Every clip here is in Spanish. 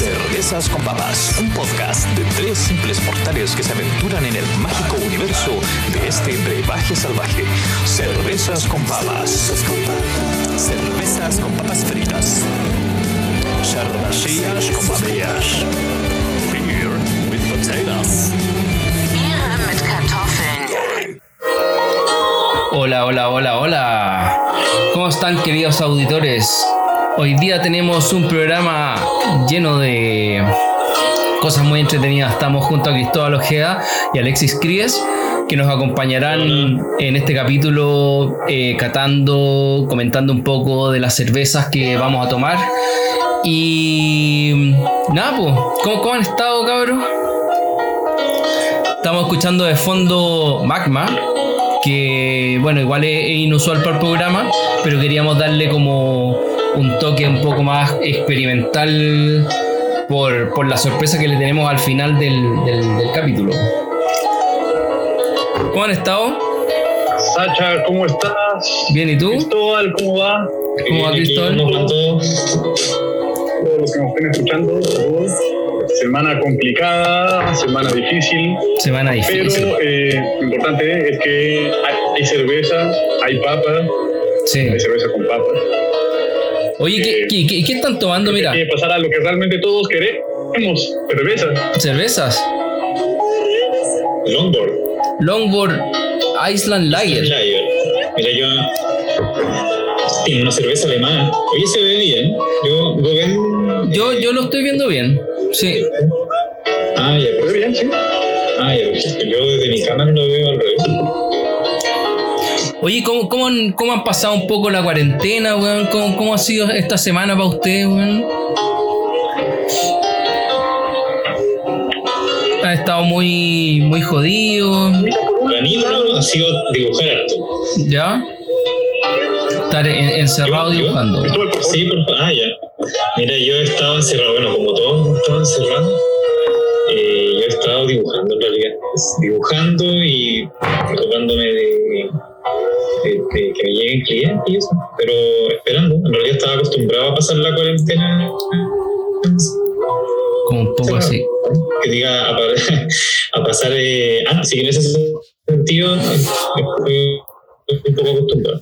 Cervezas con Papas, un podcast de tres simples mortales que se aventuran en el mágico universo de este brebaje salvaje. Cervezas con Papas. Cervezas con papas fritas. Cervecillas con papas. Beer with potatoes. Bier mit Kartoffeln. Hola, hola, hola, hola. ¿Cómo están queridos auditores? Hoy día tenemos un programa lleno de cosas muy entretenidas. Estamos junto a Cristóbal Ojeda y Alexis Cries que nos acompañarán en este capítulo eh, catando, comentando un poco de las cervezas que vamos a tomar. Y nada, pues, ¿cómo, cómo han estado, cabros? Estamos escuchando de fondo Magma, que bueno, igual es inusual para el programa, pero queríamos darle como un toque un poco más experimental por, por la sorpresa que le tenemos al final del, del- del capítulo. ¿Cómo han estado? Sacha, ¿cómo estás? Bien, ¿y tú? Cristóbal, ¿cómo va? ¿Cómo va, Cristóbal? Todos los que nos estén escuchando, saludos. Semana complicada, semana difícil, Semana difícil. pero eh, lo importante es que hay, hay cerveza, hay papa, Sí. hay cerveza con papa. Oye, ¿qué, qué, qué- qué están tomando? Mira, que pasar a lo que realmente todos queremos, cerveza. cervezas. Longboard. Longboard Island Lager. Lager. Mira, yo. Tiene una cerveza alemana. Oye, se ve bien. Yo lo ven. Yo, yo lo estoy viendo bien. Sí. Ah, ya, ¿Se ve perfecto. bien? Sí. Ah, ya, perfecto. Yo desde mi cámara lo veo al revés. Oye, ¿cómo, cómo, han, ¿cómo han pasado un poco la cuarentena, weón? ¿Cómo, cómo ha sido esta semana para ustedes, weón? Ha estado muy, muy jodido, bro, ha sido dibujar harto. ¿ya? Estar en- encerrado Yo- dibujando. Sí, por favor. Ah, ya. Mira, yo he estado encerrado. Bueno, como todos estado encerrados, eh, yo he estado dibujando en realidad. Dibujando y tratándome de, de que me lleguen clientes y eso. Pero esperando. En realidad estaba acostumbrado a pasar la cuarentena. Como un poco así. Que diga a, a pasar. Eh, ah, sí, en ese sentido estoy un poco acostumbrado.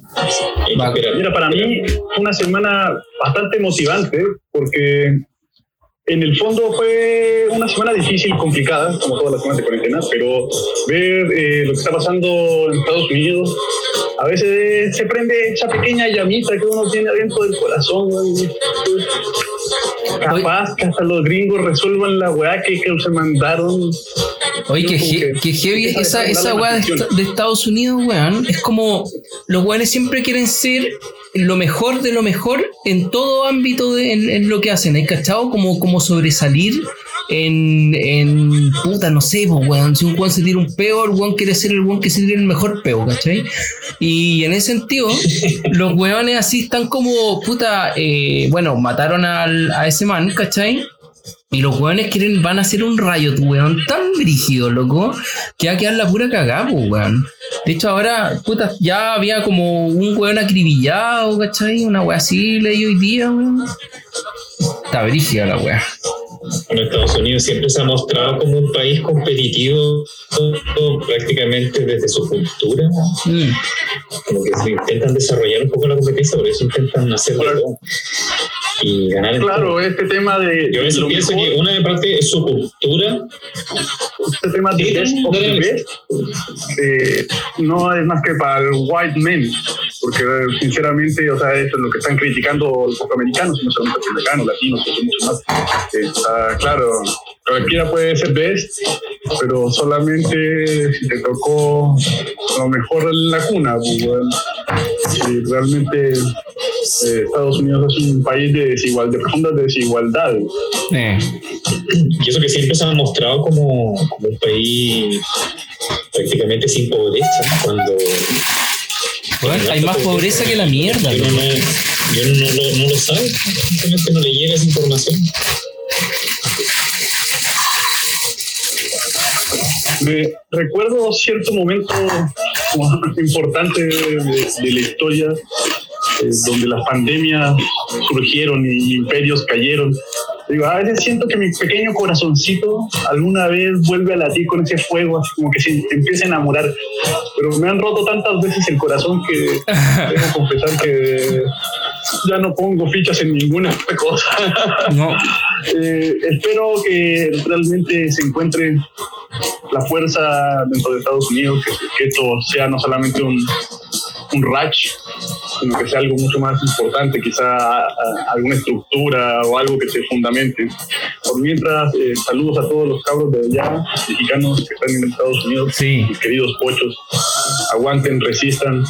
Que. Mira, para mí fue una semana bastante motivante porque en el fondo fue una semana difícil, complicada, como todas las semanas de cuarentena, pero ver eh, lo que está pasando en Estados Unidos, a veces se prende esa pequeña llamita que uno tiene adentro del corazón. Capaz que hasta los gringos resuelvan la weá que, que se mandaron. Oye, que, que que heavy esa, esa weá de, de Estados Unidos, weón. Es como los weones siempre quieren ser lo mejor de lo mejor en todo ámbito de, en, en lo que hacen. ¿Hay cachado? Como, como sobresalir en, en puta, no sé, pues, weón. Si un weón se tira un peo, el weón quiere ser el weón que se tira el mejor peo, ¿cachai? Y en ese sentido, los weones así están como, puta, eh, bueno, mataron al, a ese man, ¿cachai? Y los weones quieren, van a hacer un rayo, weón, tan brígido, loco, que va a quedar la pura cagada, weón. De hecho, ahora, puta, ya había como un weón acribillado, ¿cachai? Una wea así leí hoy día, weón. Está brígida la wea. Bueno, Estados Unidos siempre se ha mostrado como un país competitivo prácticamente desde su cultura, Mm. como que se intentan desarrollar un poco la competencia, por eso intentan hacer todo y ganar. Claro, este tema de. Yo a pienso mejor- que una de parte es su cultura, este tema de best of the dale. best, eh, no es más que para el white men, porque eh, sinceramente, o sea, eso es lo que están criticando los afroamericanos, no solamente los americanos, latinos, que son mucho más. Eh, está claro, cualquiera puede ser best, pero solamente si te tocó lo mejor en la cuna, pues, bueno. Realmente eh, Estados Unidos es un país de desigual, de profundas desigualdades. Eh. y eso que siempre se ha mostrado como, como un país prácticamente sin pobreza, cuando Weón, hay más pobreza que la mierda, loco. no, y uno no, lo, no lo sabe, simplemente no le llega esa información. Me recuerdo cierto momento importante de, de la historia eh, donde las pandemias surgieron y imperios cayeron. Digo, a veces siento que mi pequeño corazoncito alguna vez vuelve a latir con ese fuego, así como que se empieza a enamorar. Pero me han roto tantas veces el corazón que debo confesar que ya no pongo fichas en ninguna cosa. No. Eh, espero que realmente se encuentre la fuerza dentro de Estados Unidos, que, que esto sea no solamente un, un ratch, sino que sea algo mucho más importante, quizá alguna estructura o algo que se fundamente. Por mientras, eh, saludos a todos los cabros de allá, mexicanos que están en Estados Unidos, Sí. mis queridos pochos, aguanten, resistan.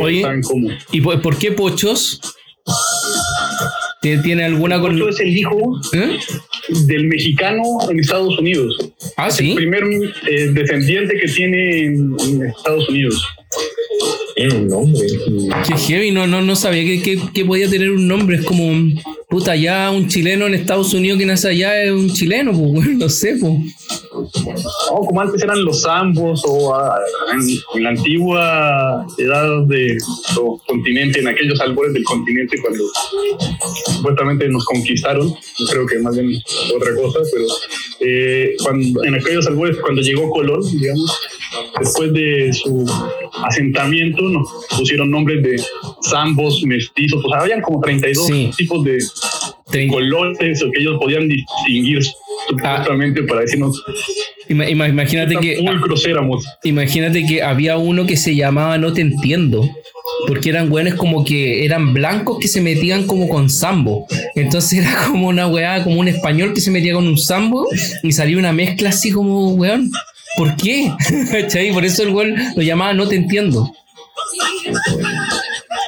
Oye. cómo. ¿Y por, qué Pochos? ¿Tiene, tiene alguna con.? Pocho es el hijo ¿Eh? del mexicano en Estados Unidos. Ah, El sí. primer eh, descendiente que tiene en, en Estados Unidos. Tiene un nombre. Qué heavy, no, no, no sabía que, que- que podía tener un nombre. Es como, puta, ya un chileno en Estados Unidos que nace allá es un chileno, pues, bueno, no sé, pues. No, como antes eran los zambos o ah, en, en la antigua edad de o continente, en aquellos albores del continente cuando supuestamente nos conquistaron, creo que más bien otra cosa, pero eh, cuando, en aquellos albores cuando llegó Colón, digamos, después de su asentamiento nos pusieron nombres de zambos, mestizos, o sea, habían como 32 Sí. tipos de Tre- colores o que ellos podían supuestamente para decirnos ima- ima- imagínate que. Imagínate que había uno que se llamaba No Te Entiendo. Porque eran weones como que eran blancos que se metían como con sambo. Entonces era como una weá, como un español que se metía con un sambo y salía una mezcla así como, weón, ¿por qué? Por eso el weón lo llamaba No Te Entiendo.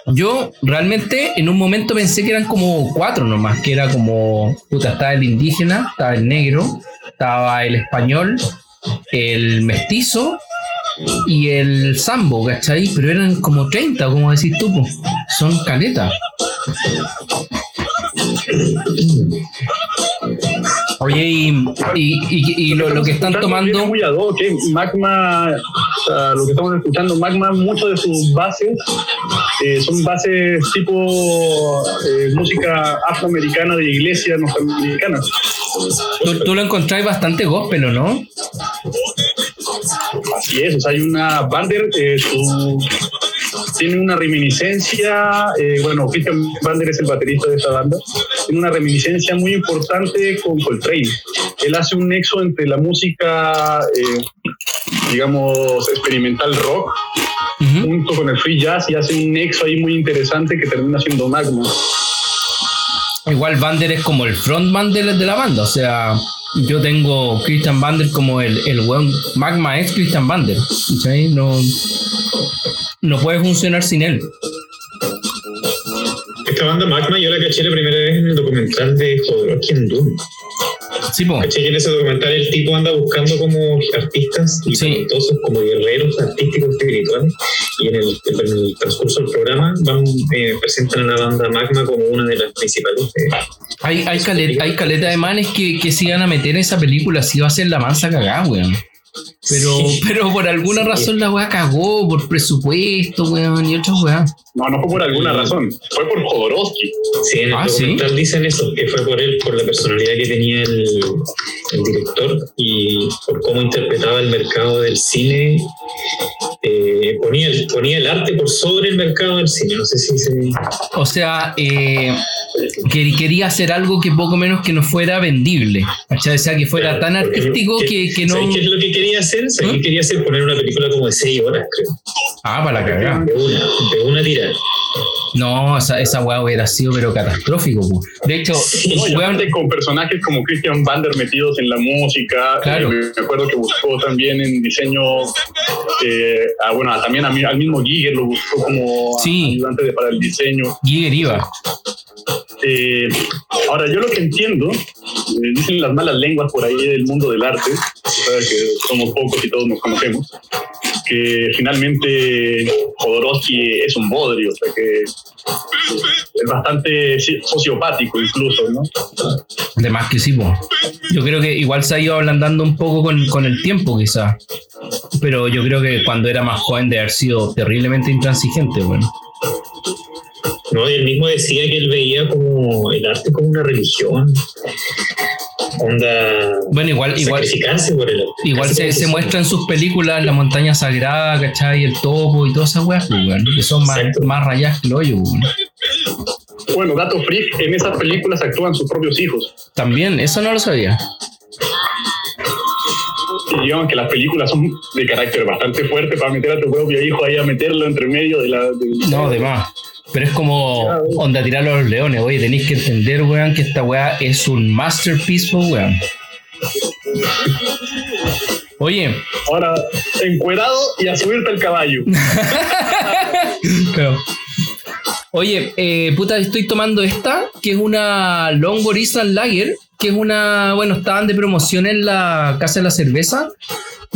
Yo realmente en un momento pensé que eran como cuatro nomás, que era como, puta, estaba el indígena, estaba el negro, estaba el español, el mestizo y el sambo, ¿cachai? Pero eran como 30, como decís tú, po. son caletas. Oye, y, y, y- y lo, lo que están tomando... muy ad hoc, ¿eh? Magma, o sea, lo que estamos escuchando, Magma, muchas de sus bases eh, son bases tipo eh, música afroamericana de iglesia norteamericana. Tú, tú lo encontrás bastante gospel, ¿o no? Así es, o sea, hay una Bander, eh, su- tiene una reminiscencia, eh, bueno, Christian Bander es el baterista de esta banda, tiene una reminiscencia muy importante con Coltrane. Él hace un nexo entre la música, eh, digamos, experimental rock, Junto con el free jazz y hace un nexo ahí muy interesante que termina siendo Magma. Igual Vander es como el frontman de la, de la banda, o sea, yo tengo Christian Vander como el, el weón Magma es Christian Vander, ¿cachai? No, no puede funcionar sin él. Esta banda Magma yo la caché la primera vez en el documental de Jodorowsky en Doom. Sí, que en ese documental el tipo anda buscando como artistas y Sí. como guerreros artísticos espirituales. Y en el, en el transcurso del programa van, eh, presentan a la banda Magma como una de las principales. eh, Hay, hay, caleta, hay caleta de manes que, que se iban a meter en esa película, si iba a ser la mansa cagada, weón. Pero, Sí. pero por alguna Sí. razón la weá cagó, por presupuesto, weón, y otras weá. No, no fue por alguna razón, fue por Jodorowsky. Sí, en el Ah, ¿sí? documental dicen eso, que fue por él, por la personalidad que tenía el, el director y por cómo interpretaba el mercado del cine. Eh, ponía, el, ponía el arte por sobre el mercado del cine. No sé si se. O sea, eh, que quería hacer algo que poco menos que no fuera vendible. O sea, que fuera tan artístico que, que no. ¿Sabes qué es lo que quería hacer? ¿Sabes ¿Mm? qué quería hacer? Poner una película como de 6 horas, creo. Ah, para la cagada. De una, de una tira. No, esa, esa weá hubiera sido pero catastrófico. po. De hecho, weón, aparte con personajes como Christian Bander metidos en la música. Claro. Eh, me acuerdo que buscó también en diseño, eh, ah, bueno, también a al mismo Giger lo buscó como Sí. ayudante de- para el diseño. Giger iba. Eh, ahora, yo lo que entiendo, eh, dicen las malas lenguas por ahí del mundo del arte, que somos pocos y todos nos conocemos, que finalmente Jodorowsky es un bodrio, o sea que es bastante sociopático incluso, ¿no? De más que sí, po. Yo creo que igual se ha ido ablandando un poco con, con el tiempo, quizás. Pero yo creo que cuando era más joven de haber sido terriblemente intransigente, bueno. No, y él mismo decía que él veía como el arte como una religión. Onda. Bueno, igual, igual, sacrificarse por el arte. igual se, se muestra en sus películas la montaña sagrada, ¿cachai? El topo y todas esas weas, pues, que son más, más rayadas que el hoyo. Bueno, dato freak, en esas películas actúan sus propios hijos. También, eso no lo sabía. Y digamos que las películas son de carácter bastante fuerte para meter a tu propio hijo ahí a meterlo entre medio de la. No, de más. Pero es como onda tirarlo a los leones. Oye, tenéis que entender, weón, que esta weá es un masterpiece, weón. Oye, Ahora, encuerado y a subirte al caballo. Claro. Oye, eh, puta, estoy tomando esta, que es una Longboard Island Lager, que es una, bueno, estaban de promoción en la Casa de la Cerveza.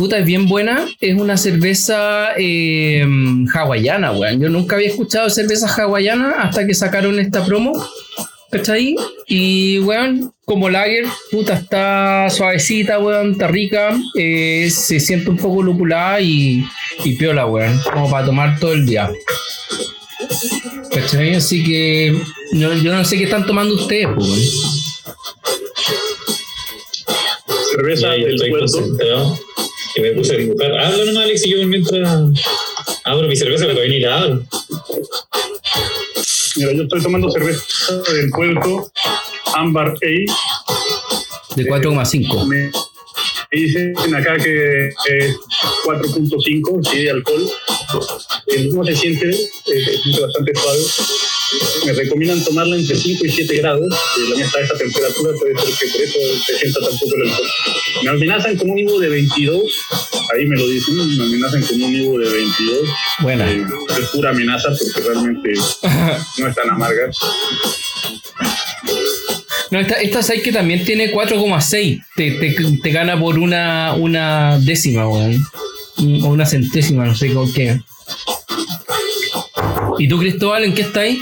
Puta, es bien buena. Es una cerveza eh, hawaiana, weón. Yo nunca había escuchado cerveza hawaiana hasta que sacaron esta promo. ¿Cachai? Y, weón, como lager, puta, está suavecita, weón, está rica. eh, se siente un poco lupulada y, y piola, weón. Como para tomar todo el día. ¿Cachai? Así que no- yo no sé qué están tomando ustedes, pues, weón. Cerveza yo del puerto. Que me puse a dibujar. Habla nomás, Alex, y yo mientras abro mi cerveza, pero todavía ni la abro. Mira, yo estoy tomando cerveza del puerto Amber A. De 4,5. Me dicen acá que es 4.5, sí, de alcohol. Eh, ¿Cómo se siente? Eh, se siente bastante suave. Me recomiendan tomarla entre 5 y 7 grados. Eh, la a esa temperatura, puede ser que por eso se sienta tampoco el alcohol. Me amenazan con un Ivo de 22. Ahí me lo dicen, me amenazan con un Ivo de 22. Buena. Eh, es pura amenaza porque realmente no es tan amarga. No, esta, esta que también tiene 4,6. Te, te, te gana por una, una décima, weón. O una centésima, no sé con qué. ¿Y tú, Cristóbal, en qué estáis?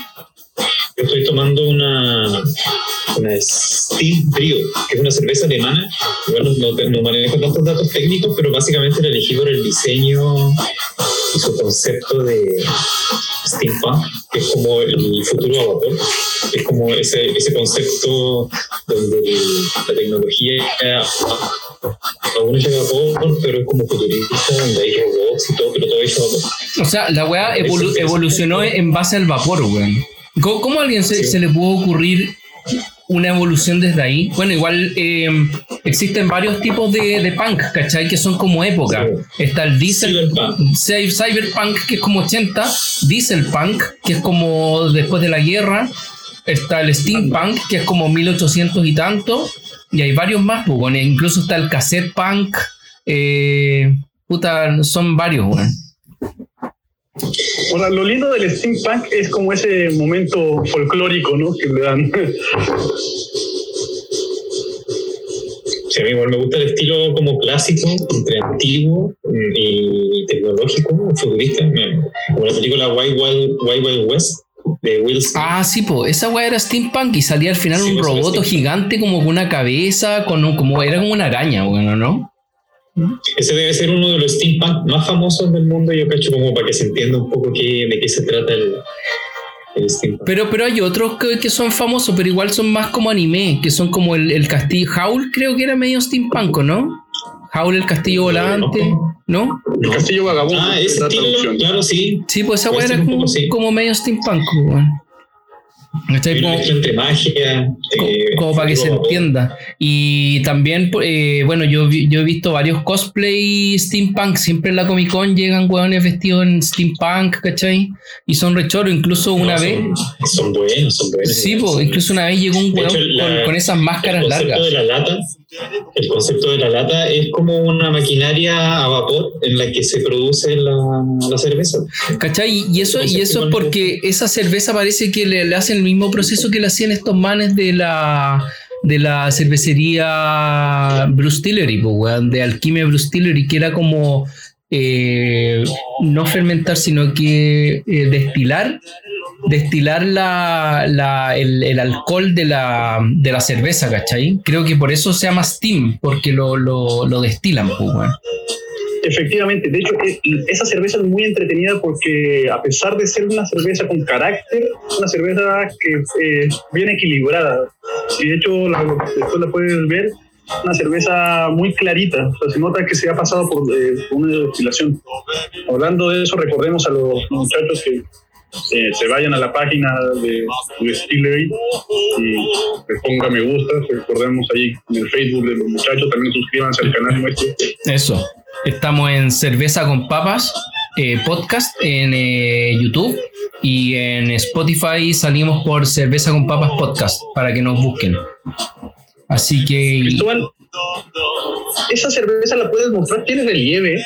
Yo estoy tomando una, una Steel Brio, que es una cerveza alemana. Igual no, no, manejo tantos datos técnicos, pero básicamente la elegí por el diseño y su concepto de steampunk, que es como el futuro a vapor. Es como ese, ese concepto donde la tecnología pero es como futurista, donde hay robots y todo, pero todo hecho. O sea, la weá evolu- evolucionó en base al vapor, weón. ¿Cómo, cómo a alguien se, se le pudo ocurrir una evolución desde ahí? Bueno, igual eh, existen varios tipos de, de punk, ¿cachai? Que son como época. Está el diesel, Cyberpunk. Cy- cyberpunk, que es como 80, diesel punk, que es como después de la guerra. Está el steampunk, que es como 1800 y tanto. Y hay varios más, pues, bueno, incluso está el cassette punk. eh, puta, son varios, weón. Ahora, lo lindo del steampunk es como ese momento folclórico, ¿no? Que le dan. Sí, a mí igual me gusta el estilo como clásico, entre antiguo mm, y tecnológico, futurista. Como la película Wild Wild, Wild, Wild West de Will Smith. Ah, sí, po. Esa weá era steampunk y salía al final Sí, un roboto gigante como con una cabeza, con un- como era como una araña, bueno, ¿no? Ese debe ser uno de los steampunk más famosos del mundo, yo cacho, como para que se entienda un poco qué, de qué se trata el, el steampunk. Pero, pero hay otros que, que son famosos, pero igual son más como anime, que son como el, el castillo. Howl creo que era medio steampunk, ¿o ¿no? Howl el castillo volante, ¿no? El castillo vagabundo. Ah, es ese estilo, traducción. claro, sí. Sí, pues esa weá ser era como, poco, sí. como medio steampunk, weón. ¿Cachai? Como- entre magia. eh, como para que se entienda. Y también, eh, bueno, yo, yo he visto varios cosplay steampunk. Siempre en la Comic Con llegan hueones vestidos en steampunk, ¿cachai? Y son rechoros. Incluso una No, vez, Son, son buenos, son buenos. sí, po, incluso una vez llegó un De hueón con, con esas máscaras el largas. de la lata el concepto de la lata es como una maquinaria a vapor en la que se produce la, la cerveza ¿Cachai? Y eso, y eso es porque esa cerveza parece que le, le hacen el mismo proceso que le hacían estos manes de la de la cervecería Bruce Tillery, de Alquimia Bruce Tillery, que era como eh, no fermentar, sino que eh, destilar destilar la, el, alcohol de la, de la cerveza, ¿cachai? Creo que por eso se llama steam, porque lo, lo, destilan, pues. Efectivamente, de hecho, e- esa cerveza es muy entretenida porque a pesar de ser una cerveza con carácter, es una cerveza que eh, es bien equilibrada. Y de hecho, después la puedes ver, una cerveza muy clarita. O sea, se nota que se ha pasado por eh, una destilación. Hablando de eso, recordemos a los muchachos que eh, se vayan a la página de Distillery y les ponga me gusta. Recordemos ahí en el Facebook de los muchachos, también suscríbanse al canal nuestro. Eso. Estamos en Cerveza con Papas eh, podcast en eh, YouTube y en Spotify salimos por Cerveza con Papas podcast para que nos busquen. Así que Cristóbal, esa cerveza la puedes mostrar, tiene relieve.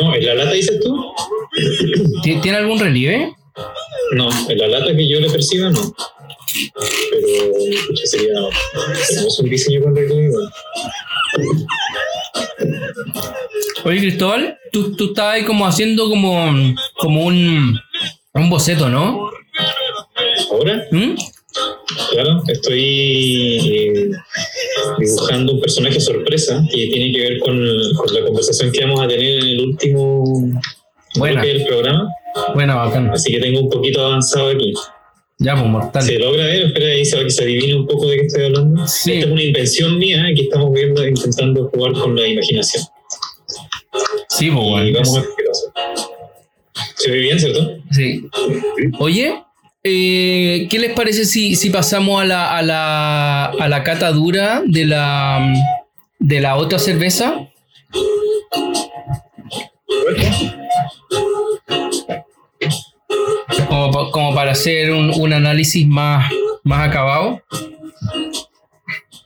No, ¿en la lata dices tú? ¿ti- ¿tiene algún relieve? No, en la lata que yo le perciba, no. Pero pucha, sería hermoso un diseño con relieve. igual. Oye Cristóbal, tú, tú estabas ahí como haciendo como, como un, un boceto, ¿no? Ahora, ¿Mm? claro, estoy dibujando un personaje sorpresa que tiene que ver con, con la conversación que vamos a tener en el último bloque del programa. Bueno, bacán. Así que tengo un poquito avanzado aquí. Ya, pues mortal. ¿Se logra ver? Espera ahí se, que se adivine un poco de qué estoy hablando. Sí. Esta es una invención mía que estamos viendo, intentando jugar con la imaginación. Sí, pues Y bueno. vamos a ver qué pasa. Se ve bien, ¿cierto? Sí. Oye, eh, ¿qué les parece si, si pasamos a la, a, la, a la cata dura de la, de la otra cerveza? Como, como para hacer un, un análisis más, más acabado.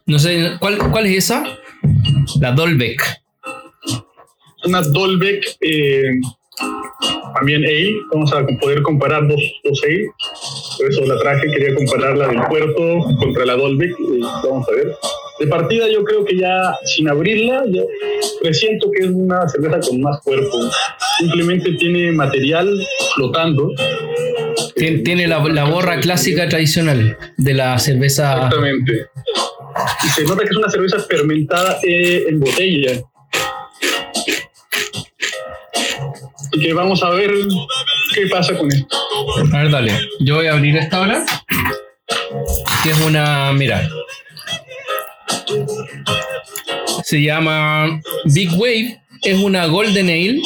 No sé, ¿cuál, ¿cuál es esa? La Dolbeck. Una Dolbeck, eh, también Ale. Vamos a poder comparar dos, dos Ale. Por eso la traje, quería compararla del puerto contra la Dolbeck. vamos a ver. De partida, yo creo que ya sin abrirla, yo presiento que es una cerveza con más cuerpo. Simplemente tiene material flotando. Tien- Tiene la, la borra clásica tradicional de la cerveza. Exactamente. Y se nota que es una cerveza fermentada eh, en botella. Así que vamos a ver qué pasa con esto. A ver, dale. Yo voy a abrir esta ahora. Que es una. Mira. Se llama Big Wave. Es una Golden Ale.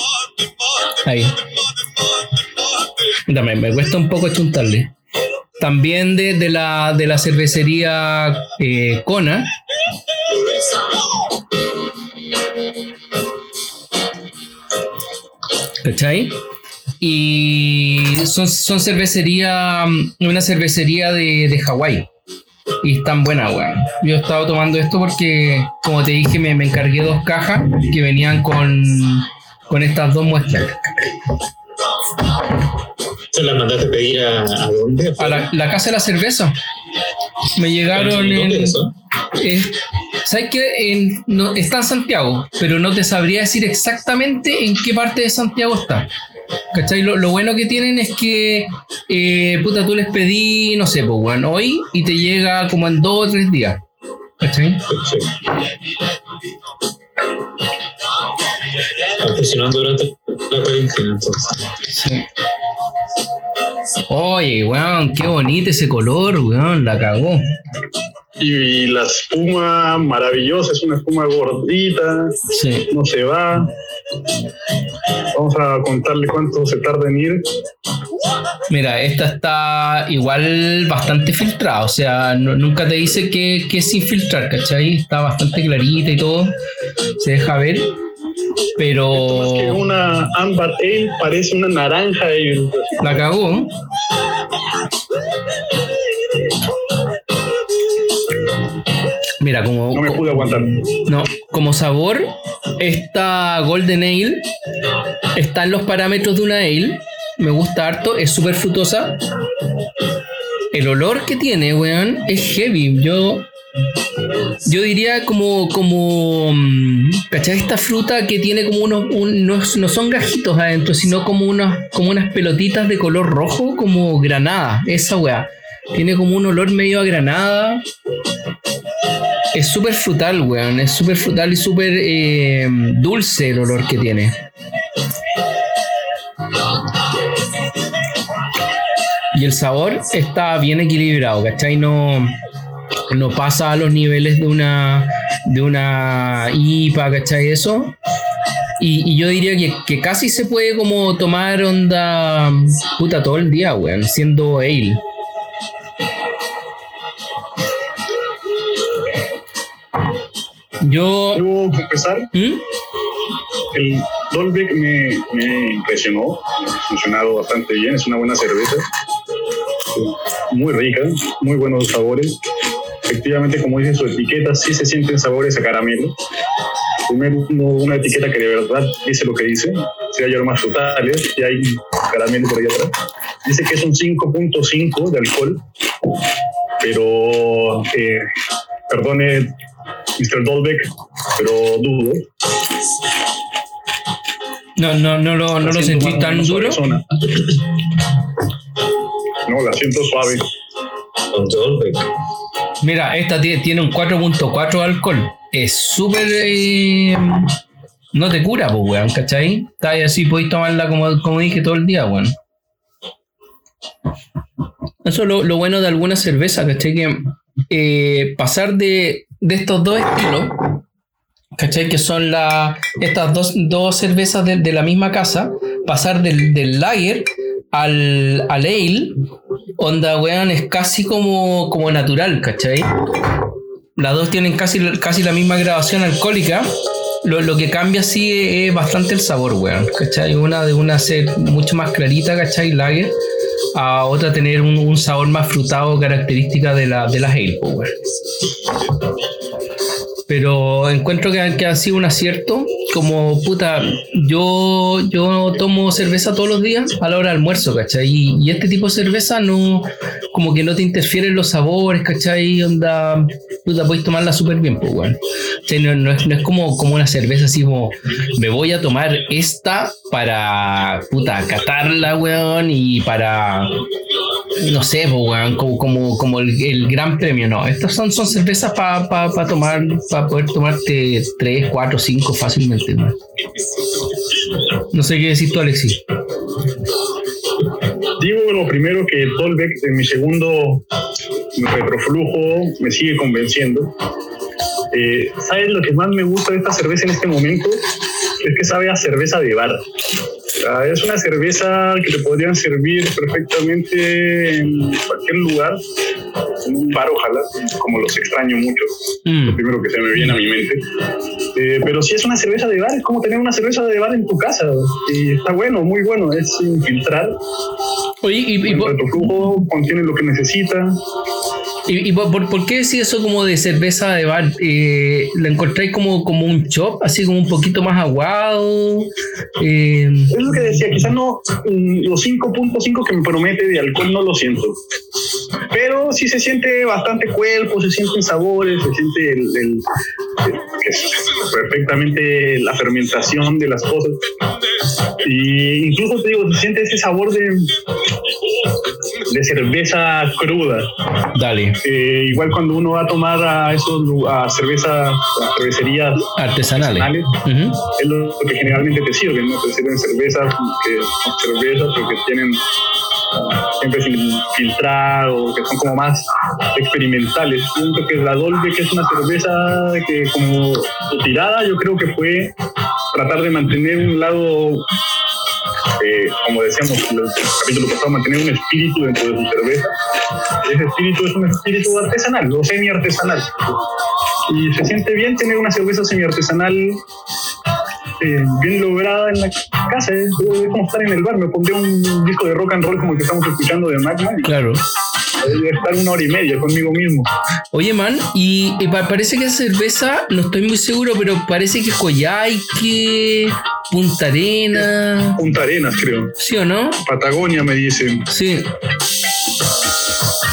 Ahí. Dame, me cuesta un poco chuntarle. También de, de la, de la cervecería eh, Kona. ¿Cachai? Y son, son cervecería, mm, una cervecería de, de Hawái. Y están buenas, weón. Yo he estado tomando esto porque, como te dije, me, me encargué dos cajas que venían con, con estas dos muestras. ¿Se las mandaste a pedir a, a dónde? A la, la casa de la cerveza. Me llegaron ¿Dónde en. es eso? es- ¿Sabes no, está en Santiago, pero no te sabría decir exactamente en qué parte de Santiago está. ¿Cachai? Lo, lo bueno que tienen es que, eh, puta, tú les pedí, no sé, pues, bueno, hoy y te llega como en dos o tres días. ¿Cachai? Sí. Está funcionando durante la cuarentena, entonces. Sí. Oye, weón, qué bonito ese color, weón, la cagó. Y la espuma maravillosa, es una espuma gordita, Sí. no se va. Vamos a contarle cuánto se tarda en ir. Mira, esta está igual bastante filtrada, o sea, no- nunca te dice que, que es sin filtrar, ¿cachai? Está bastante clarita y todo, se deja ver, Más que pero una Amber Ale parece una naranja ale. la cagó. Mira, como, No me pude aguantar. No, como sabor, esta Golden Ale está en los parámetros de una Ale. Me gusta harto, es súper frutosa. El olor que tiene, weón, es heavy. Yo, yo diría como, como, mm, ¿cachai? Esta fruta que tiene como unos, un- no, no son gajitos adentro, sino como unas, como unas pelotitas de color rojo, como granada, esa weá. Tiene como un olor medio a granada. Es súper frutal, weón. Es súper frutal y súper eh, dulce el olor que tiene. Y el sabor está bien equilibrado, ¿cachai? No, no pasa a los niveles de una, de una IPA, ¿cachai? Eso. Y, y yo diría que, que casi se puede como tomar onda puta todo el día, weón, siendo ale. Yo. Debo confesar, ¿Mm? el Dolbeck me, me impresionó, ha funcionado bastante bien, es una buena cerveza, muy rica, muy buenos sabores. Efectivamente, como dice su etiqueta, sí se sienten sabores a caramelo. Primero, una etiqueta que de verdad dice lo que dice, si hay aromas frutales, si hay caramelo por ahí atrás. Dice que es un 5.5 de alcohol, pero, eh, perdone, Mr. Dolbeck, pero dudo. No, no, no lo, no lo sentí tan duro. No, la siento suave. Con Dolbeck. Mira, esta tie- tiene un 4.4 de alcohol. Es súper. eh, no te cura, pues, weón, ¿cachai? Está ahí así, podéis tomarla como, como dije todo el día, weón. Eso es lo, lo bueno de alguna cerveza, ¿cachai? Que eh, pasar de, de estos dos estilos, ¿cachai? Que son la, estas dos, dos cervezas de, de la misma casa, pasar del, del lager al, al ale, onda, weón, es casi como, como natural, ¿cachai? Las dos tienen casi, casi la misma grabación alcohólica. Lo, lo que cambia sí es, bastante el sabor, weón. ¿Cachai? Una de una ser mucho más clarita, ¿cachai? Lager. A otra tener un, un sabor más frutado característica de la, de la ale, po, weón. Pero encuentro que, que ha sido un acierto. Como puta, yo, yo tomo cerveza todos los días a la hora del almuerzo, ¿cachai? Y, este tipo de cerveza no, como que no te interfieren los sabores, ¿cachai? Onda, puta, puedes tomarla súper bien, pues, weón. O sea, no, no es, no es como, como una cerveza así como, me voy a tomar esta para, puta, catarla, weón, y para, no sé, weón, como, como, como el, gran premio, no. Estas son, son cervezas para tomar, para poder tomarte 3, 4, 5 fácilmente. No sé qué decís tú, Alexis. Digo lo primero que Dolbeck en mi segundo retroflujo me sigue convenciendo. Eh, ¿Sabes lo que más me gusta de esta cerveza en este momento? Es que sabe a cerveza de bar. Sea, es una cerveza que te podrían servir perfectamente en cualquier lugar, en un bar ojalá, como los extraño mucho, Mm, lo primero que se me viene a mi mente. Eh, pero si es una cerveza de bar, es como tener una cerveza de bar en tu casa. Y está bueno, muy bueno, es sin filtrar. Oye, y, y El por- retroflujo contiene lo que necesita. ¿Y, por, qué decís eso como de cerveza de bar? Eh, ¿La encontráis como, como un chop, así como un poquito más aguado? Eh, Es lo que decía, quizás no, mm, los 5.5 que me promete de alcohol no lo siento. Pero sí se siente bastante cuerpo, se sienten sabores, se siente el, perfectamente la fermentación de las cosas. Y incluso te digo, se siente ese sabor de, de cerveza cruda. dale, Eh, igual cuando uno va a tomar a esos a cerveza, a cervecerías artesanales. artesanales, Ujú. es lo que generalmente te sirven, ¿no? Te sirven cervezas que son cervezas pero que tienen ah, siempre sin filtrar o que son como más experimentales. Siento que la Dolbe, que es una cerveza que como su tirada, yo creo que fue tratar de mantener un lado, eh, como decíamos en el capítulo pasado, mantener un espíritu dentro de su cerveza. Ese espíritu es un espíritu artesanal o semi-artesanal. Y se siente bien tener una cerveza semi-artesanal eh, bien lograda en la casa. Es, es como estar en el bar. Me pondré un disco de rock and roll como el que estamos escuchando de Magma Claro. Estar una hora y media conmigo mismo. Oye, man, y, y pa- parece que esa cerveza, no estoy muy seguro, pero parece que es Coyhaique, Punta Arena. Punta Arenas, creo. ¿Sí o no? Patagonia, me dicen. Sí.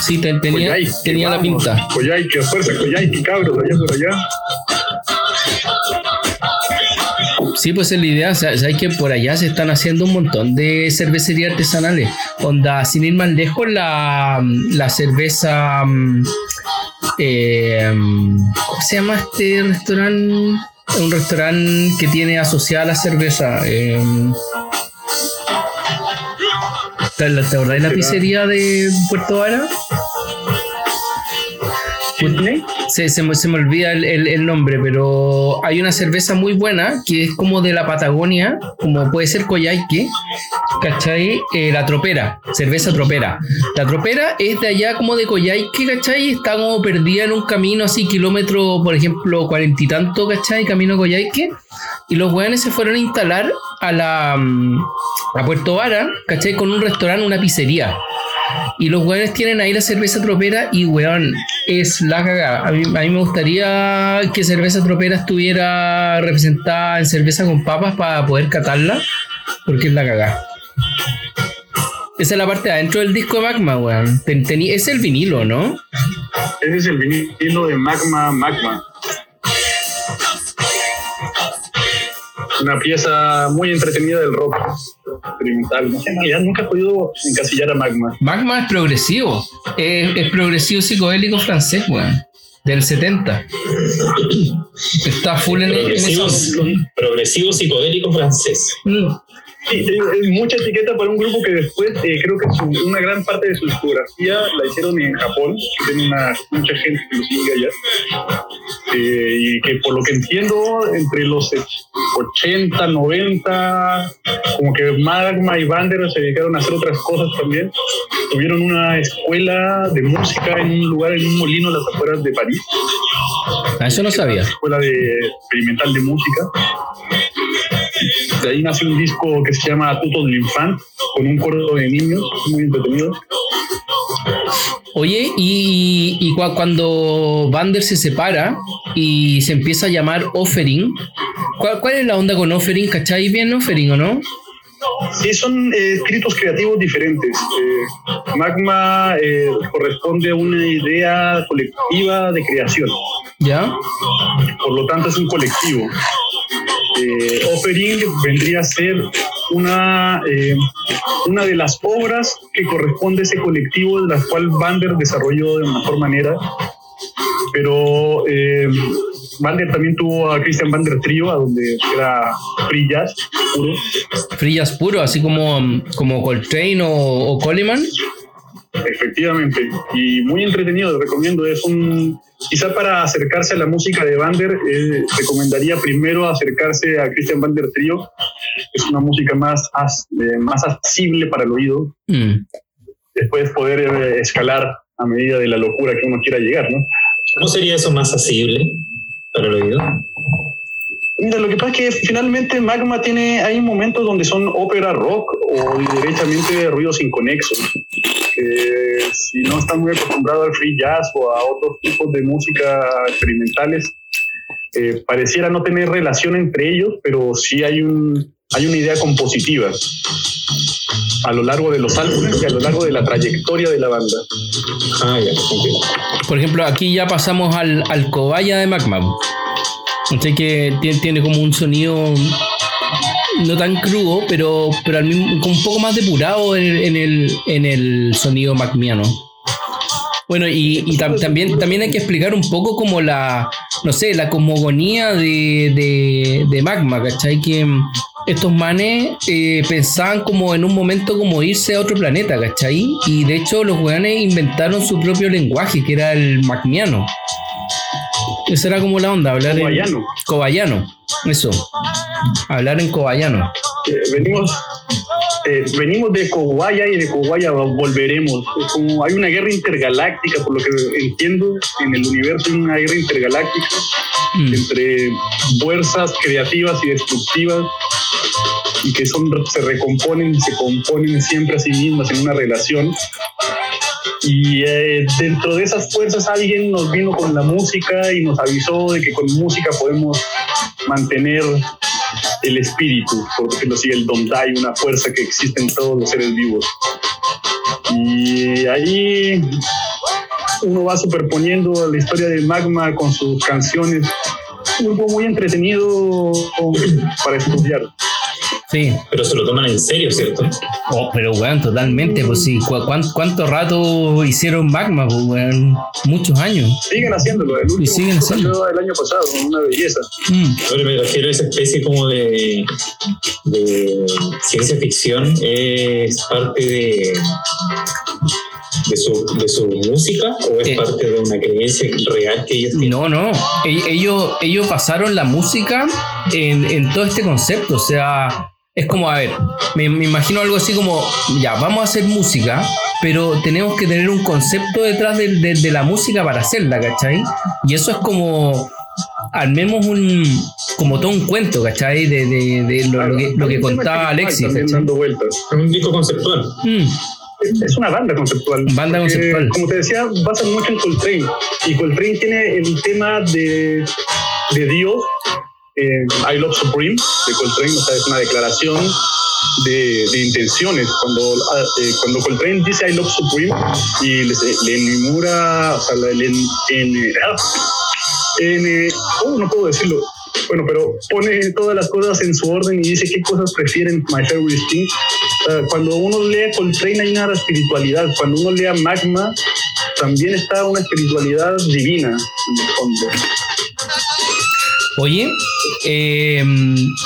Sí, te- tenía, Coyhaique, tenía la pinta. Coyhaique, a fuerza, Coyhaique, cabros, allá por allá. Sí, pues es la idea. Sabes que por allá se están haciendo un montón de cervecerías artesanales. Onda, sin ir más lejos, la, la cerveza. mm, eh, ¿cómo se llama este restaurante? Un restaurante que tiene asociada la cerveza. Eh, ¿Te te acordás de la pizzería de Puerto Vara? ¿Disney? Se, se me, se me olvida el, el- nombre, pero hay una cerveza muy buena que es como de la Patagonia, como puede ser Coyhaique, ¿cachai? Eh, la tropera, cerveza tropera. La tropera es de allá como de Coyhaique, ¿cachai? Está como perdida en un camino así, kilómetro, por ejemplo, cuarenta y tanto, ¿cachai? Camino a Coyhaique. Y los weones se fueron a instalar a la mm, a Puerto Vara, ¿cachai? Con un restaurante, una pizzería. Y los weones tienen ahí la cerveza tropera y weón, es la cagada. A mí, me gustaría que cerveza tropera estuviera representada en cerveza con papas para poder catarla, porque es la cagada. Esa es la parte de adentro del disco de Magma, weón. Es el vinilo, ¿no? Ese es el vinilo de Magma Magma. Una pieza muy entretenida del rock experimental. No en realidad nunca he podido encasillar a Magma. Magma es progresivo. Es, es progresivo psicodélico francés, weón. Del 70. Está full en, en Progresivo, eso. progresivo psicodélico francés. Mm. Sí, es, mucha etiqueta para un grupo que después eh, creo que su- una gran parte de su discografía la hicieron en Japón, que tiene una, mucha gente que lo sigue allá. Eh, y que por lo que entiendo, entre los 80, 90, como que Magma y Vander se dedicaron a hacer otras cosas también. Tuvieron una escuela de música en un lugar, en un molino a las afueras de París, Ah, eso no sabía. escuela de experimental de música. De ahí nace un disco que se llama Tutos del Infant, con un coro de niños, muy entretenido. Oye, y, y cua- cuando Vander se separa y se empieza a llamar Offering, ¿cuál, cuál es la onda con Offering? ¿Cachai bien Offering o no? Sí, son eh, escritos creativos diferentes. Eh, Magma eh, corresponde a una idea colectiva de creación, ¿Ya? por lo tanto es un colectivo. Eh, Offering vendría a ser una, eh, una de las obras que corresponde a ese colectivo, de las cual Vander desarrolló de mejor manera. Pero eh, Vander también tuvo a Christian Vander Trio, a donde era free jazz puro. Frillas puro, así como, como Coltrane o, o Coleman. Efectivamente, y muy entretenido, recomiendo. Es un, quizá para acercarse a la música de Vander, eh, recomendaría primero acercarse a Christian Vander Trio. Es una música más, as- eh, más accesible para el oído. Mm. Después poder eh, escalar a medida de la locura que uno quiera llegar, ¿no? ¿Cómo sería eso más asible para el oído? Mira, lo que pasa es que finalmente Magma tiene, hay momentos donde son ópera rock o directamente ruidos inconexos. Que si no están muy acostumbrados al free jazz o a otros tipos de música experimentales, eh, pareciera no tener relación entre ellos, pero sí hay, un, hay una idea compositiva a lo largo de los álbumes y a lo largo de la trayectoria de la banda. Ah, ya. Por ejemplo, aquí ya pasamos al, al cobaya de Magma. Así que tiene, tiene como un sonido no tan crudo, pero, pero al mismo, como un poco más depurado en, el- en el, en el sonido magmiano. Bueno, y, y tam- también, también hay que explicar un poco como la, no sé, la cosmogonía de, de, de Magma, ¿cachai? Que mm, estos manes eh, pensaban como en un momento como irse a otro planeta, ¿cachai? Y de hecho los weones inventaron su propio lenguaje, que era el magmiano. Esa era como la onda, hablar Cobayano. en... Cobayano. Eso. Hablar en cobayano. Eh, venimos eh, venimos de Kowaya y de Kowaya volveremos. Es como hay una guerra intergaláctica, por lo que entiendo, en el universo hay una guerra intergaláctica Mm. entre fuerzas creativas y destructivas y que son se recomponen y se componen siempre a sí mismas en una relación. Y eh, dentro de esas fuerzas alguien nos vino con la música y nos avisó de que con música podemos mantener el espíritu, porque lo sigue el Dondai, una fuerza que existe en todos los seres vivos. Y ahí uno va superponiendo la historia del magma con sus canciones. Un grupo muy entretenido para estudiar. Sí. Pero se lo toman en serio, ¿cierto? Oh, pero weón, totalmente, pues sí. ¿Cu- cuán- ¿Cuánto rato hicieron Magma, pues weón? Muchos años. Siguen haciéndolo. El último siguen salió haciéndolo. el año pasado, una belleza. Mm. Ahora me refiero a esa especie como de, de ciencia ficción. ¿Es parte de, de, su, de su música o es Eh. parte de una creencia real que ellos tienen? No, no. E- Ellos, ellos basaron la música en, en todo este concepto. O sea, es como, a ver, me, me imagino algo así como, ya, vamos a hacer música, pero tenemos que tener un concepto detrás de, de- de la música para hacerla, ¿cachai? Y eso es como, armemos un, como todo un cuento, ¿cachai? De, de- de lo, lo que, lo que contaba Alexis, dando vueltas. Es un disco conceptual. Mm, Es- una banda conceptual. Banda conceptual. Como te decía, basan mucho en Coltrane. Y Coltrane tiene el tema de, de Dios, eh, I Love Supreme, de Coltrane, o sea, es una declaración de, de intenciones. Cuando, ah, eh, cuando Coltrane dice I Love Supreme y le, le enumera, o sea, le, en, ah, en, eh, oh, no puedo decirlo. Bueno, pero pone todas las cosas en su orden y dice qué cosas prefieren My Favorite Thing. O sea, cuando uno lee Coltrane hay una espiritualidad. Cuando uno lea Magma, también está una espiritualidad divina en el fondo. Oye, eh,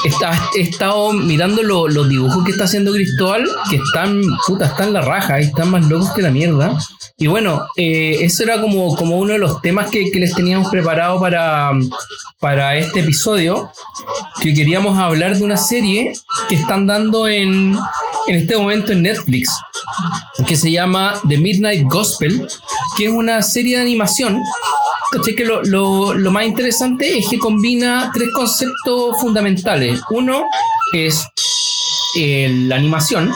está- he estado mirando lo- los dibujos que está haciendo Cristóbal, que están, puta, están la raja, y están más locos que la mierda. Y bueno, eh, eso era como, como uno de los temas que, que les teníamos preparado para, para este episodio, que queríamos hablar de una serie que están dando en, en este momento en Netflix, que se llama The Midnight Gospel, que es una serie de animación ¿Cachai? Que lo, lo- lo más interesante es que combina tres conceptos fundamentales. Uno es eh, la animación,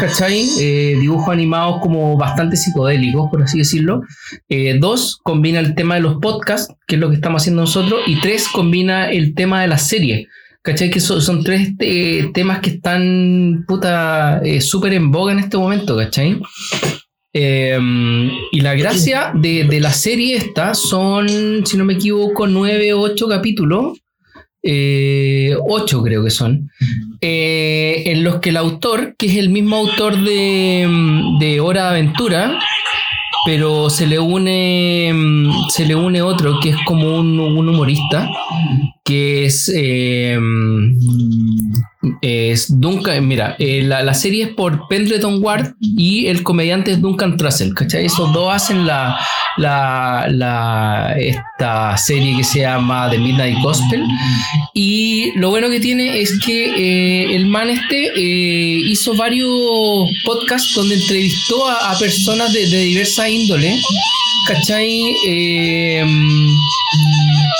¿cachai? Eh, dibujos animados como bastante psicodélicos, por así decirlo. Eh, dos, combina el tema de los podcasts, que es lo que estamos haciendo nosotros. Y tres, combina el tema de la serie. ¿Cachai? Que son, son tres eh, temas que están puta eh, súper en boga en este momento, ¿cachai? Eh, y la gracia de, de la serie esta son, si no me equivoco, nueve o ocho capítulos. eh, ocho creo que son. eh, en los que el autor, que es el mismo autor de, de Hora de Aventura, pero se le une se le une otro que es como un, un humorista que es eh, es Duncan mira eh, la, la serie es por Pendleton Ward y el comediante es Duncan Trussell ¿cachai? esos dos hacen la, la, la esta serie que se llama The Midnight Gospel. Y lo bueno que tiene es que eh, el man este eh, hizo varios podcasts donde entrevistó a, a personas de, de diversa índole, ¿cachai? Eh,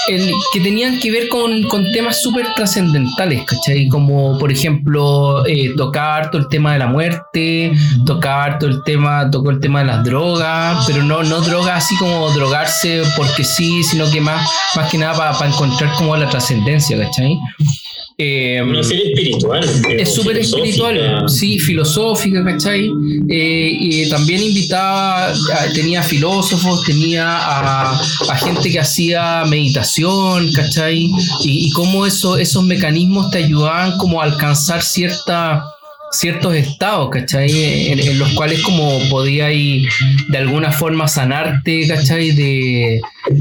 el- que tenían que ver con, con temas súper trascendentales, ¿cachai? Como por ejemplo eh, tocar todo el tema de la muerte, tocar todo el tema, tocó el tema de las drogas, pero no, no drogas así como drogarse porque sí, sino que más, más que nada para encontrar como la trascendencia, ¿cachai? Eh, Una serie espiritual. pero es súper espiritual, sí, filosófica, ¿cachai? Eh, y también invitaba, a- tenía filósofos, tenía a, a gente que hacía meditación, ¿cachai? Y, y cómo eso, esos mecanismos te ayudaban como a alcanzar cierta ciertos estados, ¿cachai? En, en los cuales como podía ir de alguna forma sanarte, ¿cachai? De,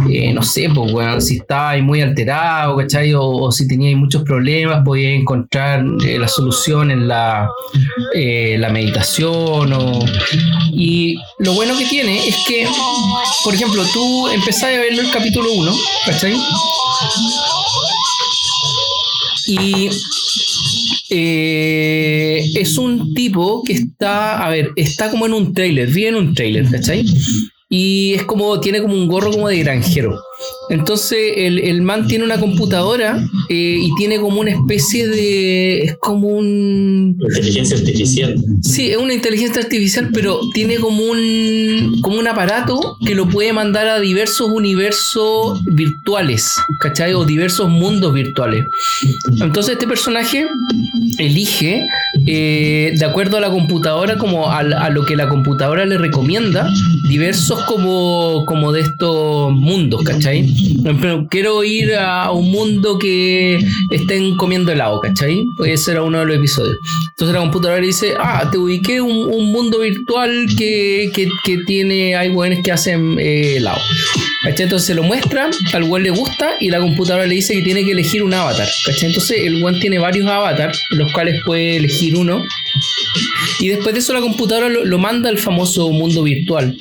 eh, no sé, pues, weón, si estabas muy alterado, ¿cachai? O, o si tenías muchos problemas, podías encontrar eh, la solución en la, eh, la meditación. O, y lo bueno que tiene es que, por ejemplo, tú empezás a ver el capítulo 1, ¿cachai? Y eh, es un tipo que está, a ver, está como en un trailer, vive en un trailer, ¿cachai? Y es como, tiene como un gorro como de granjero. Entonces el, el man tiene una computadora eh, y tiene como una especie de, es como un, Inteligencia artificial. Sí, es una inteligencia artificial, pero tiene como un, como un aparato que lo puede mandar a diversos universos virtuales, ¿cachai? O diversos mundos virtuales. Entonces este personaje elige eh, de acuerdo a la computadora, como a, lo que la computadora le recomienda, diversos como, como de estos mundos, ¿cachai? Ejemplo, quiero ir a un mundo que estén comiendo helado, ¿cachai? Pues ese era uno de los episodios. Entonces la computadora le dice, ah, te ubiqué un, un mundo virtual que, que, que tiene, hay buenos que hacen eh, helado. ¿Cachai? Entonces se lo muestra, al weón le gusta y la computadora le dice que tiene que elegir un avatar. ¿Cachai? Entonces el weón tiene varios avatars, los cuales puede elegir Y después de eso la computadora lo, lo manda al famoso mundo virtual.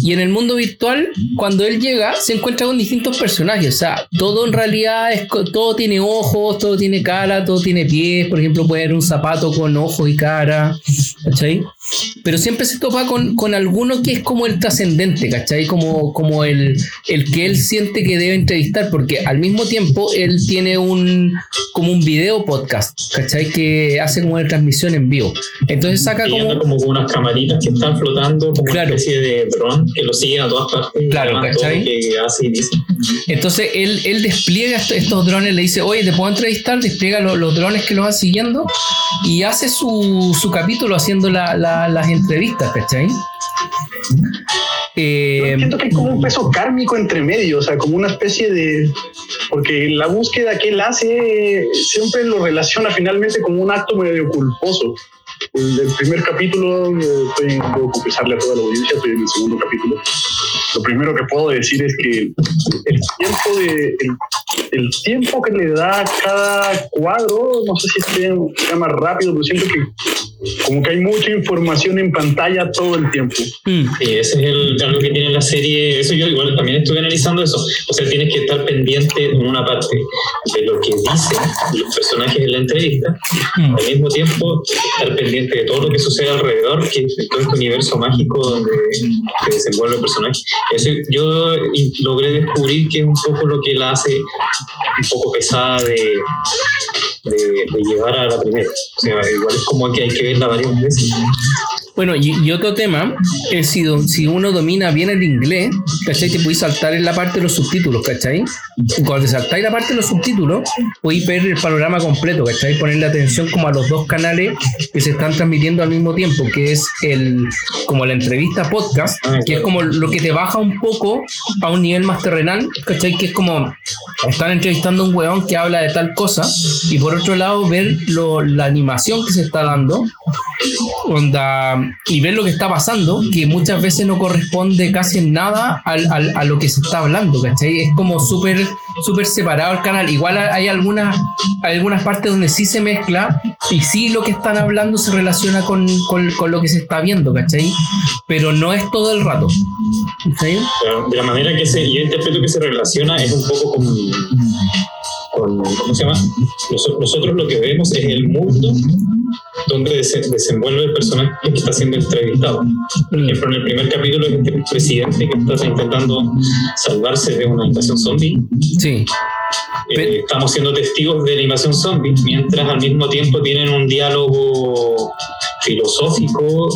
Y en el mundo virtual, cuando él llega, se encuentra con distintos personajes. O sea, todo en realidad es, todo tiene ojos, todo tiene cara, todo tiene pies. Por ejemplo, puede haber un zapato con ojos y cara. ¿Cachai? Pero siempre se topa con, con alguno que es como el trascendente, ¿cachai? Como, como el, el que él siente que debe entrevistar, porque al mismo tiempo él tiene un como un video podcast, ¿cachai? Que hace como una transmisión en vivo. Entonces saca como. como con unas camaritas que están flotando como Claro. una especie de dron que lo siguen a todas partes. Claro, ¿cachai? lo que hace y dice. Entonces él, él despliega est- estos drones, le dice, oye, ¿te puedo entrevistar? Despliega lo- los drones que lo van siguiendo y hace su, su capítulo haciendo la- la- las entrevistas, ¿cachai? Eh, Siento que hay como un peso kármico entre medio, o sea, como una especie de. Porque la búsqueda que él hace siempre lo relaciona finalmente como un acto medio culposo. El, el primer capítulo, estoy, debo confesarle a toda la audiencia, estoy en el segundo capítulo. Lo primero que puedo decir es que el tiempo, de, el, el tiempo que le da cada cuadro, no sé si sea más rápido, pero siento que como que hay mucha información en pantalla todo el tiempo. mm, Y ese es el, algo que tiene la serie. Eso yo igual también estuve analizando eso. O sea, tienes que estar pendiente en una parte de lo que dicen los personajes en la entrevista, mm. al mismo tiempo estar pendiente de todo lo que sucede alrededor, que es todo este universo mágico donde se desenvuelve el personaje. Eso yo logré descubrir que es un poco lo que la hace un poco pesada de, de, llevar a la primera. O sea, igual es como que hay que verla varias veces. Bueno, y, y otro tema es si, si uno domina bien el inglés, ¿cachai? Te podéis saltar en la parte de los subtítulos, ¿cachai? Y cuando te saltáis la parte de los subtítulos, podéis ver el panorama completo, ¿cachai? Ponerle atención como a los dos canales que se están transmitiendo al mismo tiempo, que es el como la entrevista podcast, Ah, que es como lo que te baja un poco a un nivel más terrenal, ¿cachai? Que es como están entrevistando a un weón que habla de tal cosa, y por otro lado ver lo- la animación que se está dando, onda, y ver lo que está pasando, que muchas veces no corresponde casi en nada al, al- a lo que se está hablando, ¿cachai? Es como súper súper separado el canal. Igual hay algunas, hay algunas partes donde sí se mezcla y sí lo que están hablando se relaciona con, con- con lo que se está viendo, ¿cachai? Pero no es todo el rato. ¿cachai? De la manera que se, yo interpreto que se relaciona es un poco con, con ¿cómo se llama? Nos- nosotros lo que vemos es el mundo donde se desenvuelve el personaje que está siendo entrevistado. Por ejemplo, en el primer capítulo es este presidente que está intentando salvarse de una invasión zombie. Sí. Eh, estamos siendo testigos de la invasión zombie, mientras al mismo tiempo tienen un diálogo filosófico.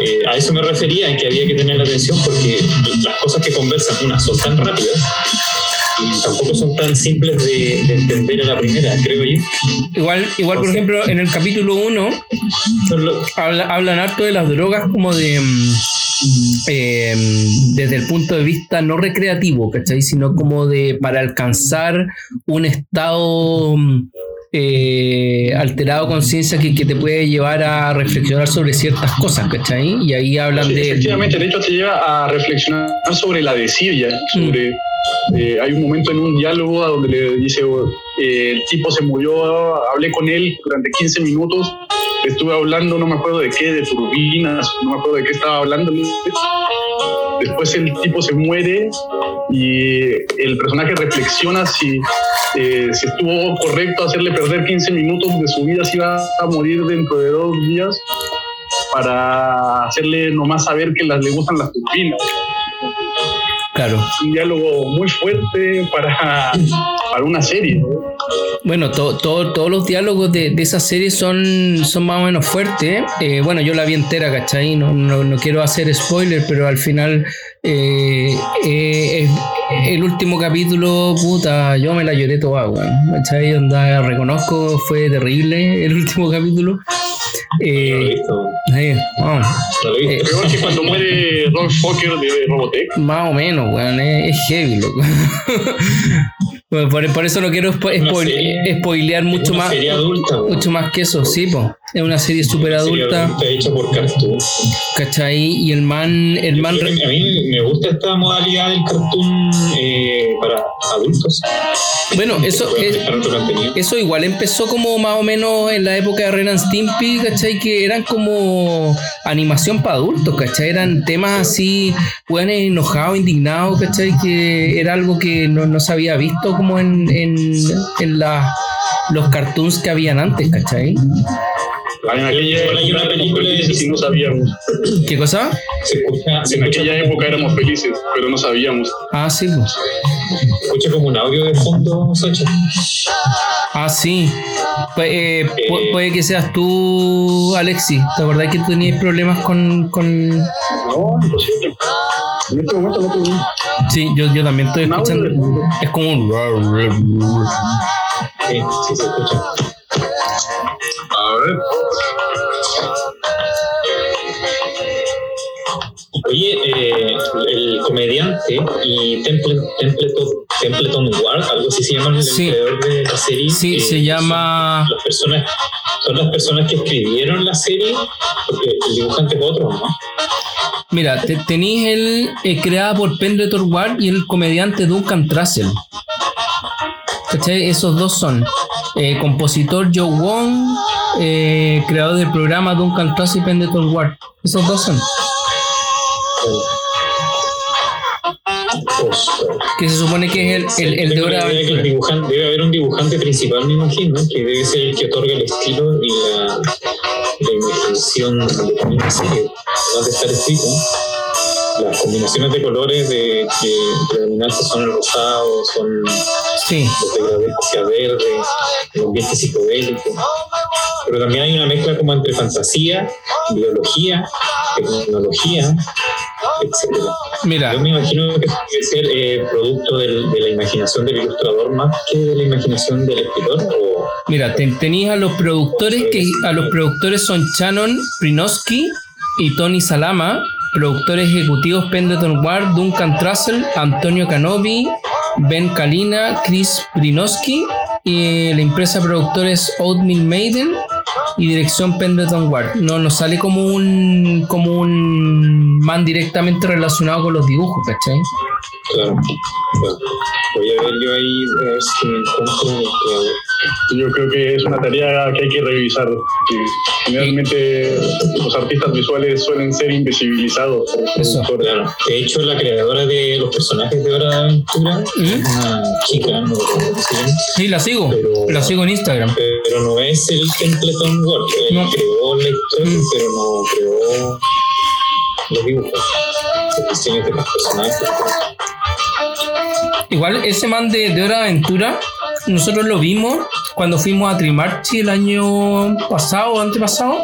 Eh, a eso me refería, en que había que tener atención porque las cosas que conversan, unas son tan rápidas tampoco son tan simples de, de entender a la primera, creo yo. Igual, igual, por ejemplo, en el capítulo 1 Son lo- habla- hablan harto de las drogas como de mm, eh, desde el punto de vista no recreativo, ¿cachai? Sino como de para alcanzar un estado mm, eh, alterado de conciencia que, que te puede llevar a reflexionar sobre ciertas cosas, ¿cachai? Y ahí hablan de... Efectivamente, de hecho te lleva a reflexionar sobre la desidia, sobre... eh, hay un momento en un diálogo a donde le dice, eh, el tipo se murió, hablé con él durante 15 minutos, estuve hablando, no me acuerdo de qué, de turbinas, no me acuerdo de qué estaba hablando. Después el tipo se muere y el personaje reflexiona si, eh, si estuvo correcto hacerle perder 15 minutos de su vida, si iba a morir dentro de dos días para hacerle nomás saber que las, le gustan las turbinas. Claro. Un diálogo muy fuerte para, para una serie. ¿no? Bueno, to- to- todos los diálogos de, de esa serie son, son más o menos fuertes. Eh, bueno, yo la vi entera, ¿cachai? No, no, no quiero hacer spoiler, pero al final eh, eh, el último capítulo, puta, yo me la lloré toda, weón. ¿Cachai? Onda, reconozco, fue terrible el último capítulo. Eh, he visto. Peor que cuando muere Ron Fokker de Robotech. más o menos, weón, es, es heavy, loco. Bueno, por, por eso no quiero spo- Una spoil- serie- spoilear mucho más. adulta. Mucho más que eso, sí, po. Es una serie súper Una serie adulta, hecha por Cartoon. ¿cachai? Y el man, el man, A mí me gusta esta modalidad del cartoon eh, para adultos. bueno, eso es. Eso igual empezó como más o menos en la época de Ren and Stimpy, ¿cachai? Que eran como animación para adultos, ¿cachai? Eran temas así, weones enojados, indignados, ¿cachai? Que era algo que no, no se había visto como en, en, en la- los cartoons que habían antes, ¿cachai? En aquella hay una época película de felices y no sabíamos. ¿Qué cosa? Se escucha, se En escucha, aquella época éramos felices, pero no sabíamos. Ah, sí, pues. escucha como un audio de fondo, Sacha. Ah, sí. Pu- eh, pu- Eh. puede que seas tú, Alexi. ¿Te acordás que tú tenías problemas con, con... No, imposible. En este momento no tengo. Sí, yo, yo también estoy escuchando. Es como un... Sí, sí se escucha. A ver. Oye, eh, el comediante y Temple, Templeton, Templeton Ward, algo así se llama el Sí. creador de la serie. Sí, eh, se llama... Son las personas, son las personas que escribieron la serie, porque el dibujante fue otro, ¿no? Mira, te, tenéis el eh, creada por Pendleton Ward y el comediante Duncan Trussell. ¿Cachai? Esos dos son. eh, compositor Joe Wong, eh, creador del programa Duncan Trussell y Pendleton Ward. Esos dos son. Que se supone que es el, el, el de Hora de Aventura. debe haber un dibujante principal, me imagino, que debe ser el que otorga el estilo y la, la imaginación de la serie. Además de estar escrito, las combinaciones de colores de, que predominantes son el rosado, son Sí, verde, el ambiente psicodélico. Pero también hay una mezcla como entre fantasía, biología, tecnología, etc. mira, Yo me imagino que debe ser eh, producto del- de la imaginación del ilustrador más que de la imaginación del escritor. O, mira, te- tenéis a los productores que a los productores son Shannon Prinoski y Tony Salama, productores ejecutivos Pendleton Ward, Duncan Trussell, Antonio Canovi, Ben Kalina, Chris Prinoski y la empresa productora es Oatmeal Maiden y dirección Pendleton Ward. No nos sale como un como un man directamente relacionado con los dibujos, ¿cachai? claro, claro. Voy a ver yo ahí, a ver si me encuentro. Yo creo que es una tarea que hay que revisar. generalmente los artistas visuales suelen ser invisibilizados por Eso. productores. Claro. De hecho, la creadora de los personajes de Hora de Aventura es una chica, no Sí, la sigo. Pero- La sigo en Instagram. pero no es el Templeton. Él No. creó la historia, Mm. pero no creó los dibujos, los diseños de los personajes. Igual ese man de, de Hora de Aventura, nosotros lo vimos cuando fuimos a Trimarchi el año pasado o antepasado.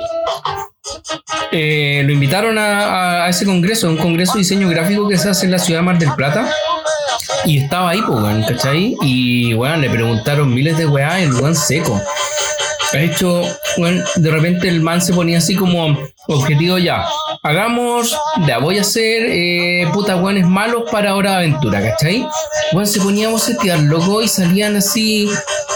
Eh, lo invitaron a, ese congreso, un congreso de diseño gráfico que se hace en la ciudad de Mar del Plata. Y estaba ahí, pues, ¿cachai? Y, bueno, le preguntaron miles de weá el weón seco. De hecho, bueno, de repente el man se ponía así como objetivo ya. Hagamos, ya voy a hacer eh, puta weones malos para Hora de Aventura, ¿cachai? Weón se ponía a bocetear, loco, y salían así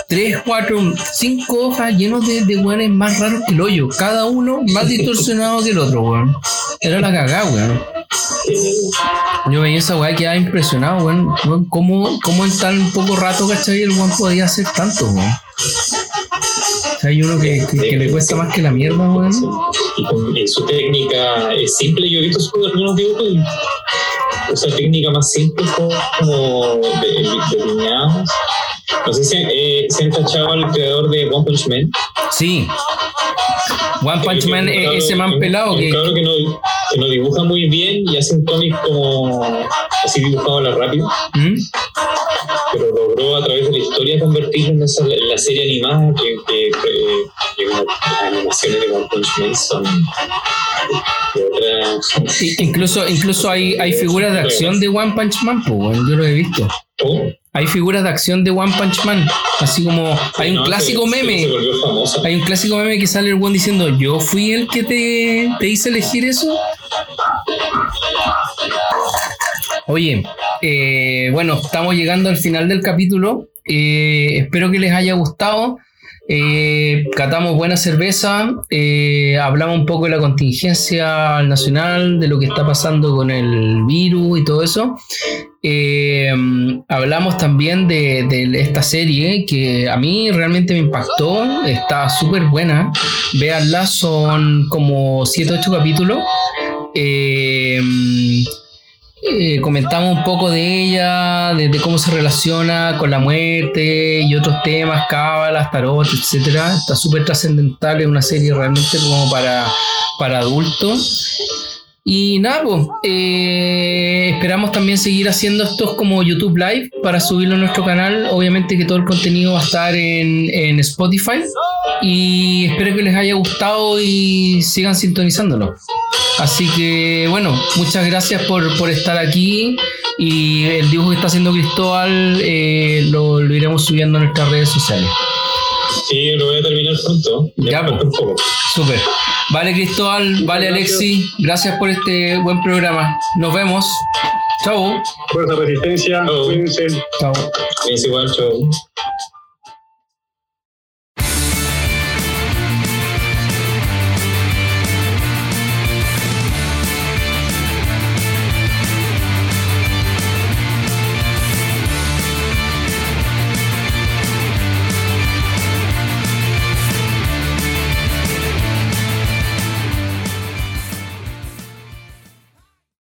tres, cuatro, cinco hojas llenos de, de weones más raros que el hoyo. Cada uno más distorsionado que el otro, weón. Era la cagada, weón. Yo veía esa weá que quedaba impresionado, weón ¿cómo, ¿Cómo en tan poco rato, cachai? El weón podía hacer tanto, weón. O sea, hay uno que, que- que le cuesta más que la mierda, weón. Y, con- y su técnica es simple. Yo he visto sus algunos dibujos y usa técnica más simple como de, delineados. No sé si eh, se han cachado al creador de One Punch Man. Sí. One Punch Man, que un e- cabro- ese man pelado que. cabro que no, que no dibuja muy bien y hace un cómic como así dibujado a la rápido, ¿Mm? Pero logró a través de la historia convertirlo en, esa, en la serie animada que, que, que- que una- las animaciones de One Punch Man son de otra. I- Incluso, incluso hay, hay figuras de acción de One Punch Man, pues. Yo lo he visto. Hay figuras de acción de One Punch Man. Así como hay un No, clásico se- meme. Se. Hay un clásico meme que sale el one diciendo, yo fui el que te, te hice elegir eso. Oye, eh, bueno, estamos llegando al final del capítulo. Eh, espero que les haya gustado. Eh, catamos buena cerveza, eh, hablamos un poco de la contingencia nacional, de lo que está pasando con el virus y todo eso. Hablamos también de, esta serie que a mí realmente me impactó, está súper buena. Véanla, son como 7-8 capítulos. Eh, eh, comentamos un poco de ella, de, cómo se relaciona con la muerte y otros temas, cábalas, tarot, etcétera. Está súper trascendental, es una serie realmente como para, para adultos. Y nada, pues, eh, esperamos también seguir haciendo estos como YouTube Live para subirlo a nuestro canal. Obviamente que todo el contenido va a estar en, en Spotify. Y espero que les haya gustado y sigan sintonizándolo. Así que bueno, muchas gracias por, por estar aquí. Y el dibujo que está haciendo Cristóbal eh, lo, lo iremos subiendo a nuestras redes sociales. Sí, lo voy a terminar pronto. Ya, Ya, pues. un poco. Súper. Vale, Cristóbal, vale, gracias. Alexi. Gracias por este buen programa. Nos vemos. Chau. Fuerza, resistencia, Chao. cuídense. Chao. Es igual, chao.